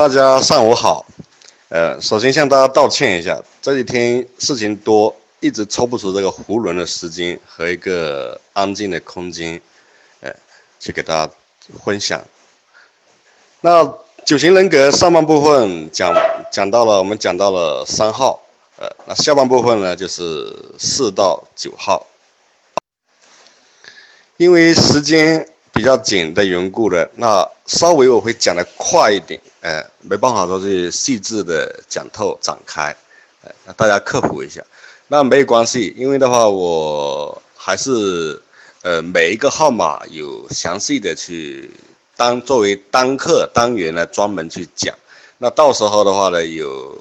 大家上午好，呃，首先向大家道歉一下，这几天事情多，一直抽不出这个囫囵的时间和一个安静的空间，呃，去给大家分享。那九型人格上半部分讲讲到了，我们讲到了三号，呃，那下半部分呢就是四到九号，因为时间。比较紧的缘故的，那稍微我会讲的快一点，呃，没办法说是细致的讲透展开，呃，那大家克服一下，那没有关系，因为的话我还是，呃，每一个号码有详细的去当作为单课单元来专门去讲，那到时候的话呢，有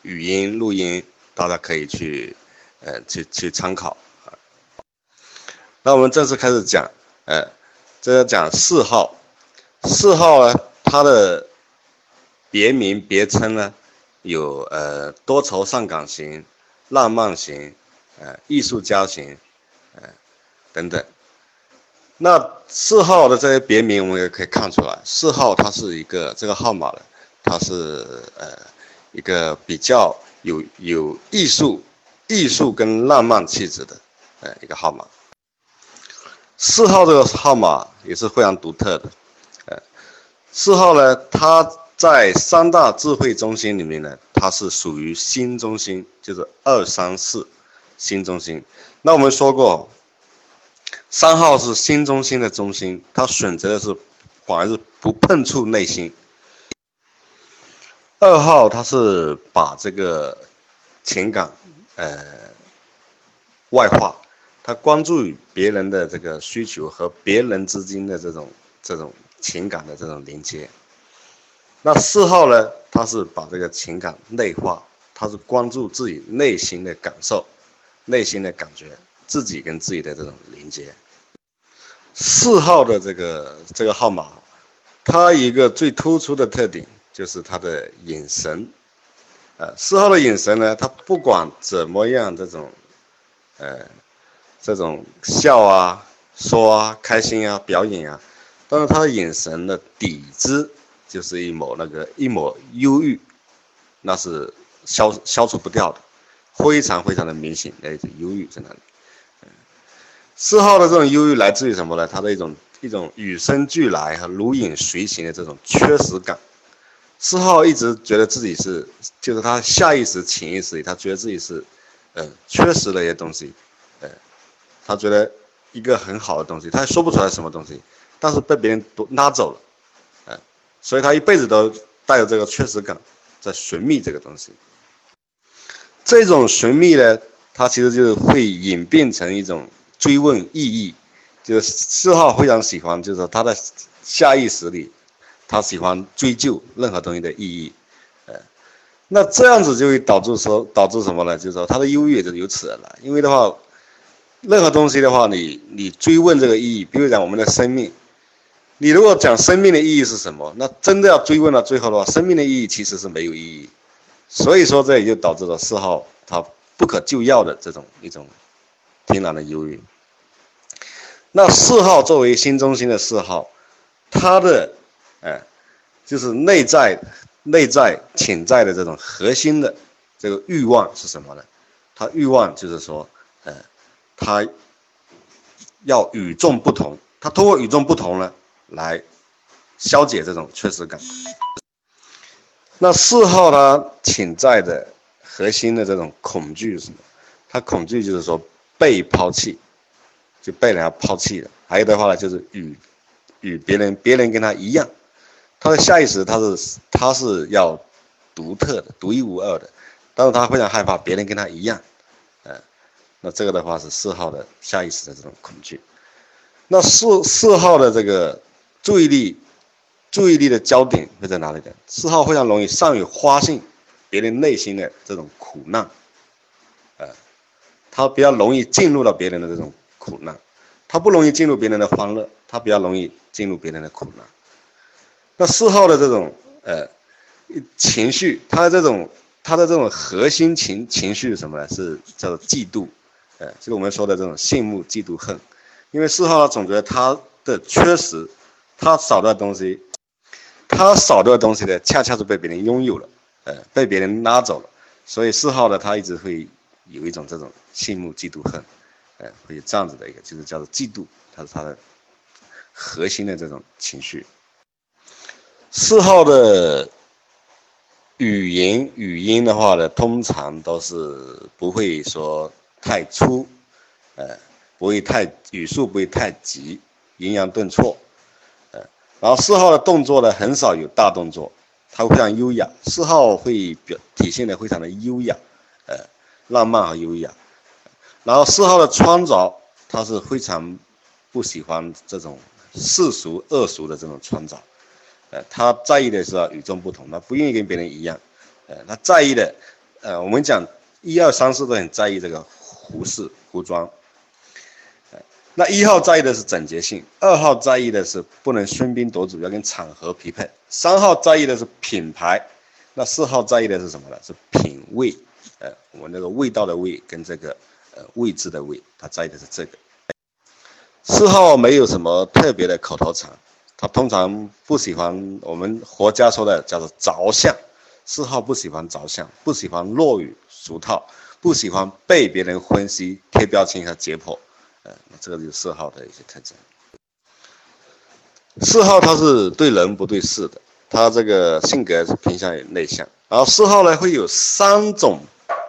语音录音，大家可以去，呃，去去参考。那我们正式开始讲，呃。这要讲四号，四号呢，它的别名别称呢，有呃多愁善感型、浪漫型、呃艺术家型，呃等等。那四号的这些别名，我们也可以看出来，四号它是一个这个号码呢，它是呃一个比较有有艺术、艺术跟浪漫气质的呃一个号码。四号这个号码也是非常独特的，四号呢，它在三大智慧中心里面呢，它是属于新中心，就是二三四新中心。那我们说过，三号是新中心的中心，它选择的是反而是不碰触内心。二号它是把这个情感呃外化。他关注于别人的这个需求和别人之间的这种这种情感的这种连接。那四号呢？他是把这个情感内化，他是关注自己内心的感受、内心的感觉，自己跟自己的这种连接。四号的这个这个号码，它一个最突出的特点就是他的眼神。呃，四号的眼神呢，他不管怎么样这种，呃。这种笑啊、说啊、开心啊、表演啊，但是他的眼神的底子就是一抹那个一抹忧郁，那是消消除不掉的，非常非常的明显的一种忧郁在那里。四号的这种忧郁来自于什么呢？他的一种一种与生俱来和如影随形的这种缺失感。四号一直觉得自己是，就是他下意识、潜意识里，他觉得自己是，呃，缺失了一些东西。呃他觉得一个很好的东西，他也说不出来什么东西，但是被别人都拉走了，哎，所以他一辈子都带着这个缺失感，在寻觅这个东西。这种寻觅呢，他其实就是会演变成一种追问意义，就是四号非常喜欢，就是他的下意识里，他喜欢追究任何东西的意义，呃，那这样子就会导致说导致什么呢？就是说他的忧郁也就由此而来，因为的话。任何东西的话，你你追问这个意义，比如讲我们的生命，你如果讲生命的意义是什么，那真的要追问到最后的话，生命的意义其实是没有意义。所以说这也就导致了四号他不可救药的这种一种天然的忧郁。那四号作为新中心的四号，他的哎，就是内在内在潜在的这种核心的这个欲望是什么呢？他欲望就是说，呃。他要与众不同，他通过与众不同呢，来消解这种缺失感。那四号他潜在的核心的这种恐惧是什么？他恐惧就是说被抛弃，就被人家抛弃了。还有的话呢，就是与与别人别人跟他一样，他的下意识他是他是要独特的、独一无二的，但是他非常害怕别人跟他一样。那这个的话是四号的下意识的这种恐惧。那四四号的这个注意力，注意力的焦点会在哪里的？四号非常容易善于发现别人内心的这种苦难，呃，他比较容易进入到别人的这种苦难，他不容易进入别人的欢乐，他比较容易进入别人的苦难。那四号的这种呃情绪，他的这种他的这种核心情情绪是什么呢？是叫做嫉妒。呃，就是我们说的这种羡慕、嫉妒、恨，因为四号他总觉得他的缺失，他少的东西，他少的东西呢，恰恰是被别人拥有了，呃，被别人拉走了。所以四号呢，他一直会有一种这种羡慕、嫉妒、恨，呃，会有这样子的一个，就是叫做嫉妒，它是他的核心的这种情绪。四号的语言语音的话呢，通常都是不会说太粗，呃，不会太语速不会太急，抑扬顿挫，然后四号的动作呢，很少有大动作。它非常优雅，四号会表体现的非常的优雅，呃，浪漫和优雅。然后四号的穿着，他是非常不喜欢这种世俗恶俗的这种穿着，呃，他在意的是与众不同，他不愿意跟别人一样，呃，他在意的，呃，我们讲一二三四都很在意这个服饰服装。那一号在意的是整洁性，二号在意的是不能喧宾夺主，要跟场合匹配。三号在意的是品牌，那四号在意的是什么呢？是品味。呃，我那个味道的味跟这个呃位置的位，他在意的是这个。四号没有什么特别的口头禅，他通常不喜欢我们佛家说的叫做着相。四号不喜欢着相，不喜欢落语俗套，不喜欢被别人分析、贴标签和解剖。呃，这个就是四号的一些特征。四号他是对人不对事的，他这个性格是偏向于内向。然后四号呢会有三种，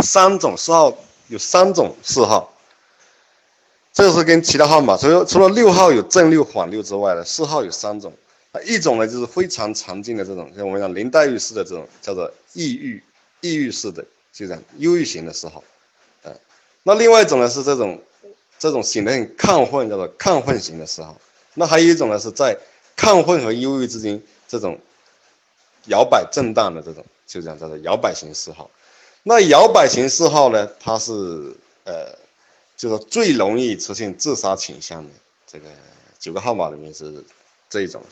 三种四号有三种四号，这个是跟其他号码，除了除了六号有正六反六之外呢，四号有三种。啊，一种呢就是非常常见的这种，像我们讲林黛玉式的这种，叫做抑郁，抑郁式的，就这样忧郁型的四号。呃，那另外一种呢是这种。这种显得很亢奋，叫做亢奋型的嗜好。那还有一种呢，是在亢奋和忧郁之间这种摇摆震荡的这种，就这样叫做摇摆型嗜好。那摇摆型嗜好呢，它是呃，就是最容易出现自杀倾向的这个九个号码里面是这一种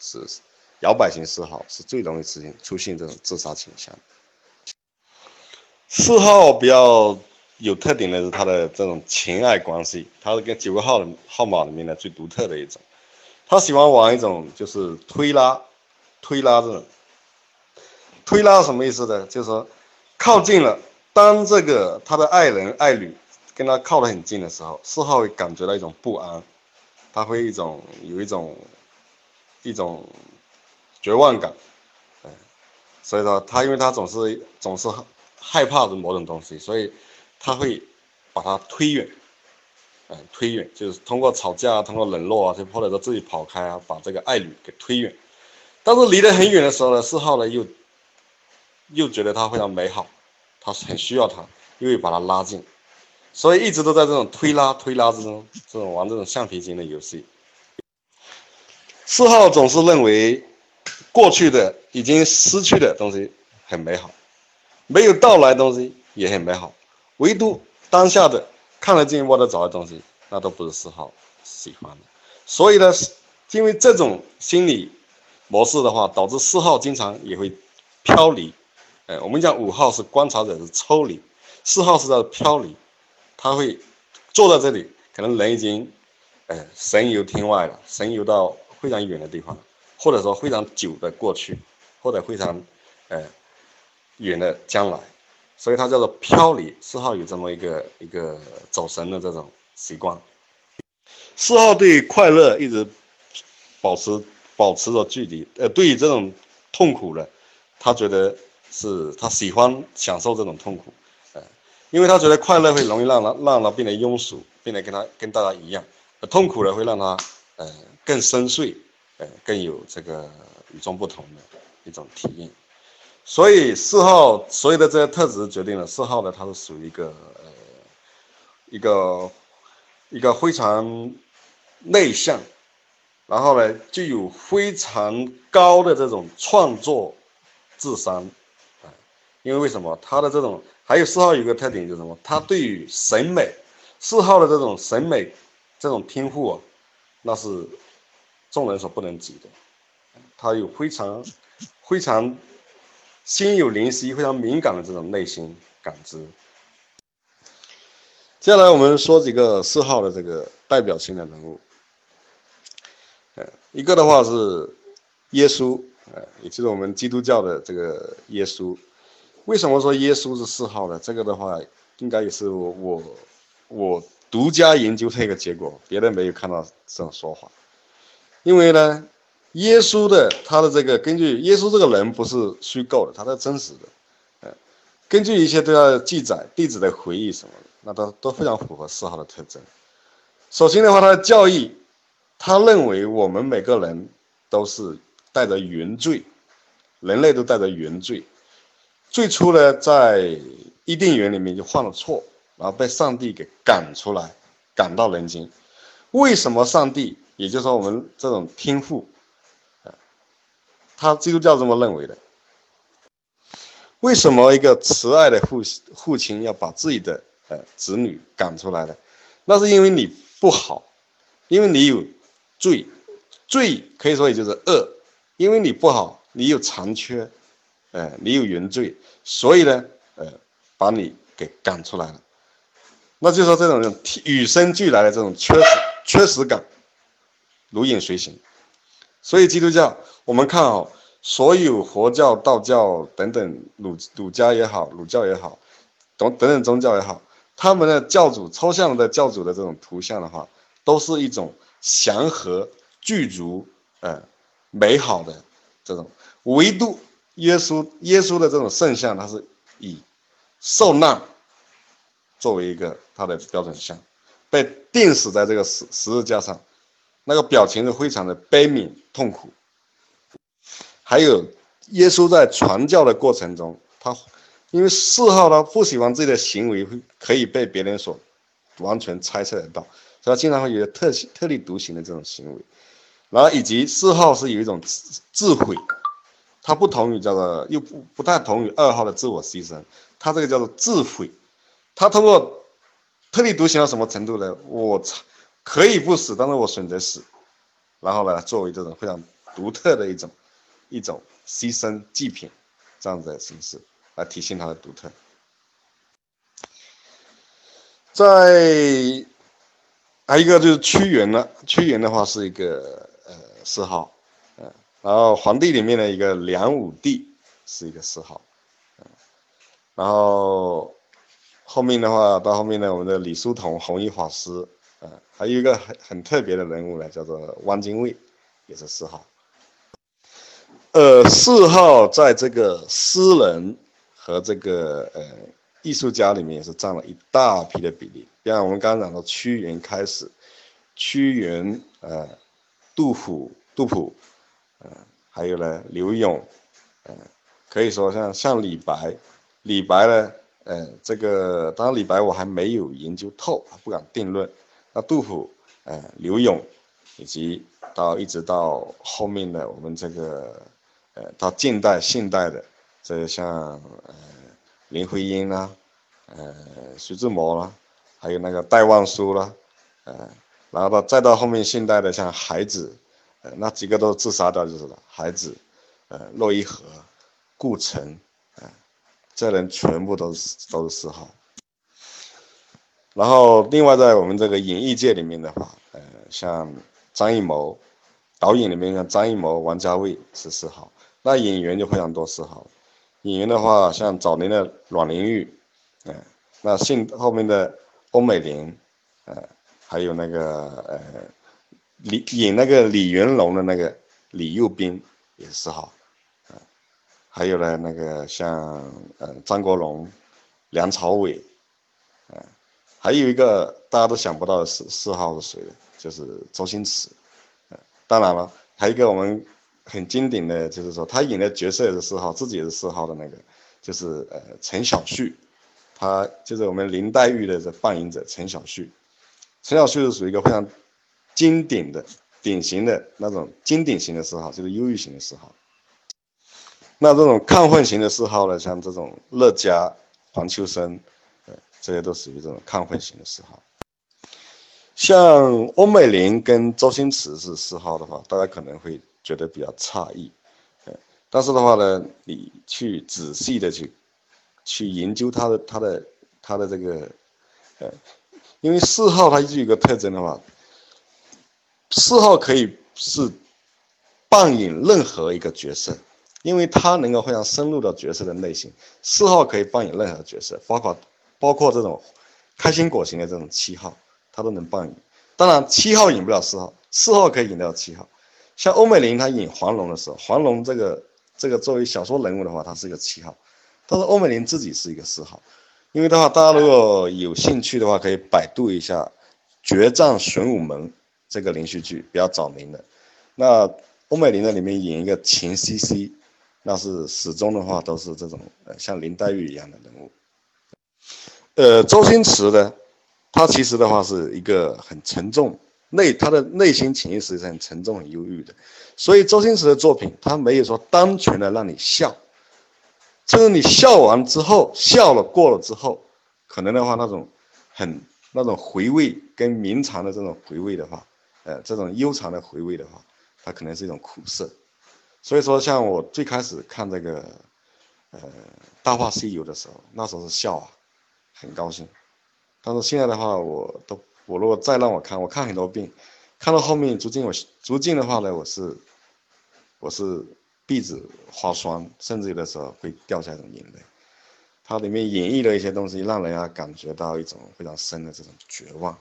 是是摇摆型嗜好是最容易出现出现这种自杀倾向。四号比较。有特点的是他的这种情爱关系，他是跟九个号的号码里面的最独特的一种。他喜欢玩一种就是推拉，推拉这种。推拉什么意思呢？就是说靠近了，当这个他的爱人爱侣跟他靠得很近的时候，四号会感觉到一种不安，他会一种有一种一种绝望感，嗯，所以说他因为他总是总是害怕的某种东西，所以。他会把它推远，嗯，推远就是通过吵架，通过冷落啊，就或者说自己跑开啊，把这个爱侣给推远。但是离得很远的时候呢，四号呢又又觉得他非常美好，他很需要他，又会把他拉近，所以一直都在这种推拉推拉之中，这种玩这种橡皮筋的游戏。四号总是认为过去的已经失去的东西很美好，没有到来的东西也很美好。唯独当下的看得见摸得着的东西，那都不是四号喜欢的。所以呢，因为这种心理模式的话，导致四号经常也会飘离。哎，我们讲五号是观察者，是抽离；四号是在飘离，他会坐在这里，可能人已经，呃，神游天外了，神游到非常远的地方，或者说非常久的过去，或者非常，呃，远的将来。所以它叫做飘离。四号有这么一个一个走神的这种习惯。四号对快乐一直保持保持着距离。呃，对于这种痛苦呢，他觉得是他喜欢享受这种痛苦。呃，因为他觉得快乐会容易让他让他变得庸俗，变得跟他跟大家一样。痛苦呢会让他呃更深邃，呃更有这个与众不同的一种体验。所以四号所有的这些特质决定了四号呢，它是属于一个呃一个一个非常内向，然后呢具有非常高的这种创作智商啊，因为为什么他的这种还有四号有个特点就是什么？他对于审美，四号的这种审美这种天赋啊，那是众人所不能及的，他有非常非常。心有灵犀，非常敏感的这种内心感知。接下来我们说几个四号的这个代表性的人物。呃，一个的话是耶稣，呃，也就是我们基督教的这个耶稣。为什么说耶稣是四号呢？这个的话，应该也是我我我独家研究的一个结果，别人没有看到这种说法。因为呢，耶稣的他的这个根据耶稣这个人不是虚构的，他是真实的。呃，根据一些都要记载弟子的回忆什么的，那都都非常符合四号的特征。首先的话，他的教义，他认为我们每个人都是带着原罪，人类都带着原罪。最初呢，在伊甸园里面就犯了错，然后被上帝给赶出来，赶到人间。为什么上帝，也就是说我们这种天父，啊，他基督教这么认为的？为什么一个慈爱的父父亲要把自己的呃子女赶出来呢？那是因为你不好，因为你有罪，罪可以说也就是恶，因为你不好，你有残缺。呃，你有原罪，所以呢，呃，把你给赶出来了，那就说这种与生俱来的这种缺失缺失感，如影随形。所以基督教，我们看哦，所有佛教、道教等等儒儒家也好，儒教也好，等等等宗教也好，他们的教主抽象的教主的这种图像的话，都是一种祥和、具足、呃美好的这种，唯独。耶稣，耶稣的这种圣像，他是以受难作为一个他的标准像，被钉死在这个十十字架上，那个表情是非常的悲悯痛苦。还有耶稣在传教的过程中，他因为四号他不喜欢自己的行为会可以被别人所完全猜测得到，所以他经常会有特特立独行的这种行为，然后以及四号是有一种自自毁。他不同于叫做，又不不太同于二号的自我牺牲，他这个叫做自毁。他通过特立独行到什么程度呢？我操，可以不死，但是我选择死，然后呢，作为这种非常独特的一种一种牺牲祭品这样子的形式来体现它的独特。在还有一个就是屈原了，屈原的话是一个呃谥号。呃然后皇帝里面的一个梁武帝是一个谥号，嗯，然后后面的话到后面呢，我们的李叔同弘一法师，啊，还有一个很很特别的人物呢，叫做汪精卫，也是四号。呃，四号在这个诗人和这个呃艺术家里面也是占了一大批的比例。像我们刚刚讲到屈原开始，屈原，呃，杜甫，杜甫。呃，还有呢，刘永，呃，可以说像像李白，李白呢，呃，这个当然李白我还没有研究透，不敢定论。那杜甫，呃，刘永，以及到一直到后面的我们这个，呃，到近代、现代的，这像呃林徽因啦，呃徐志摩啦，还有那个戴望舒啦，呃，然后到再到后面现代的像海子。呃，那几个都自杀掉就是了。孩子，呃，骆一河，顾城，啊，这人全部都是都是四号。然后，另外在我们这个演艺界里面的话，呃，像张艺谋，导演里面像张艺谋、王家卫是四号。那演员就非常多四号。演员的话，像早年的阮玲玉，嗯，那现后面的欧美玲，呃，还有那个呃。李演那个李云龙的那个李幼斌也是四号，啊，还有呢那个像呃张国荣、梁朝伟，还有一个大家都想不到的四四号是谁的，就是周星驰，当然了，还有一个我们很经典的就是说他演的角色也是四号，自己也是四号的那个，就是呃陈小旭，他就是我们林黛玉的这扮演者陈小旭，陈小旭是属于一个非常。经典的、典型的那种经典型的四号，就是忧郁型的四号。那这种亢奋型的四号呢，像这种乐嘉、黄秋生，这些都属于这种亢奋型的嗜好。像欧美玲跟周星驰是嗜好的话，大家可能会觉得比较诧异，呃，但是的话呢，你去仔细的去去研究他的他的他的这个，呃，因为嗜好它就有一个特征的话。四号可以是扮演任何一个角色，因为他能够非常深入到角色的内心。四号可以扮演任何角色，包括包括这种开心果型的这种七号，他都能扮演。当然，七号引不了四号，四号可以引到七号。像欧美林他引黄龙的时候，黄龙这个这个作为小说人物的话，他是一个七号，但是欧美林自己是一个四号。因为的话，大家如果有兴趣的话，可以百度一下《决战玄武门》这个连续剧，比较早名的。那欧美林在里面演一个秦西西，那是始终的话都是这种呃像林黛玉一样的人物。呃，周星驰呢，他其实的话是一个很沉重内，他的内心潜意识是很沉重、很忧郁的。所以周星驰的作品，他没有说单纯的让你笑。就是你笑完之后，笑了过了之后，可能的话那种很那种回味跟绵长的这种回味的话，呃，这种悠长的回味的话，它可能是一种苦涩。所以说，像我最开始看这个呃《大话西游》的时候，那时候是笑啊，很高兴。但是现在的话，我都我如果再让我看，我看很多遍，看到后面逐渐我逐渐的话呢，我是我是。鼻子发酸，甚至有的时候会掉下一种眼泪。它里面演绎的一些东西，让人家感觉到一种非常深的这种绝望。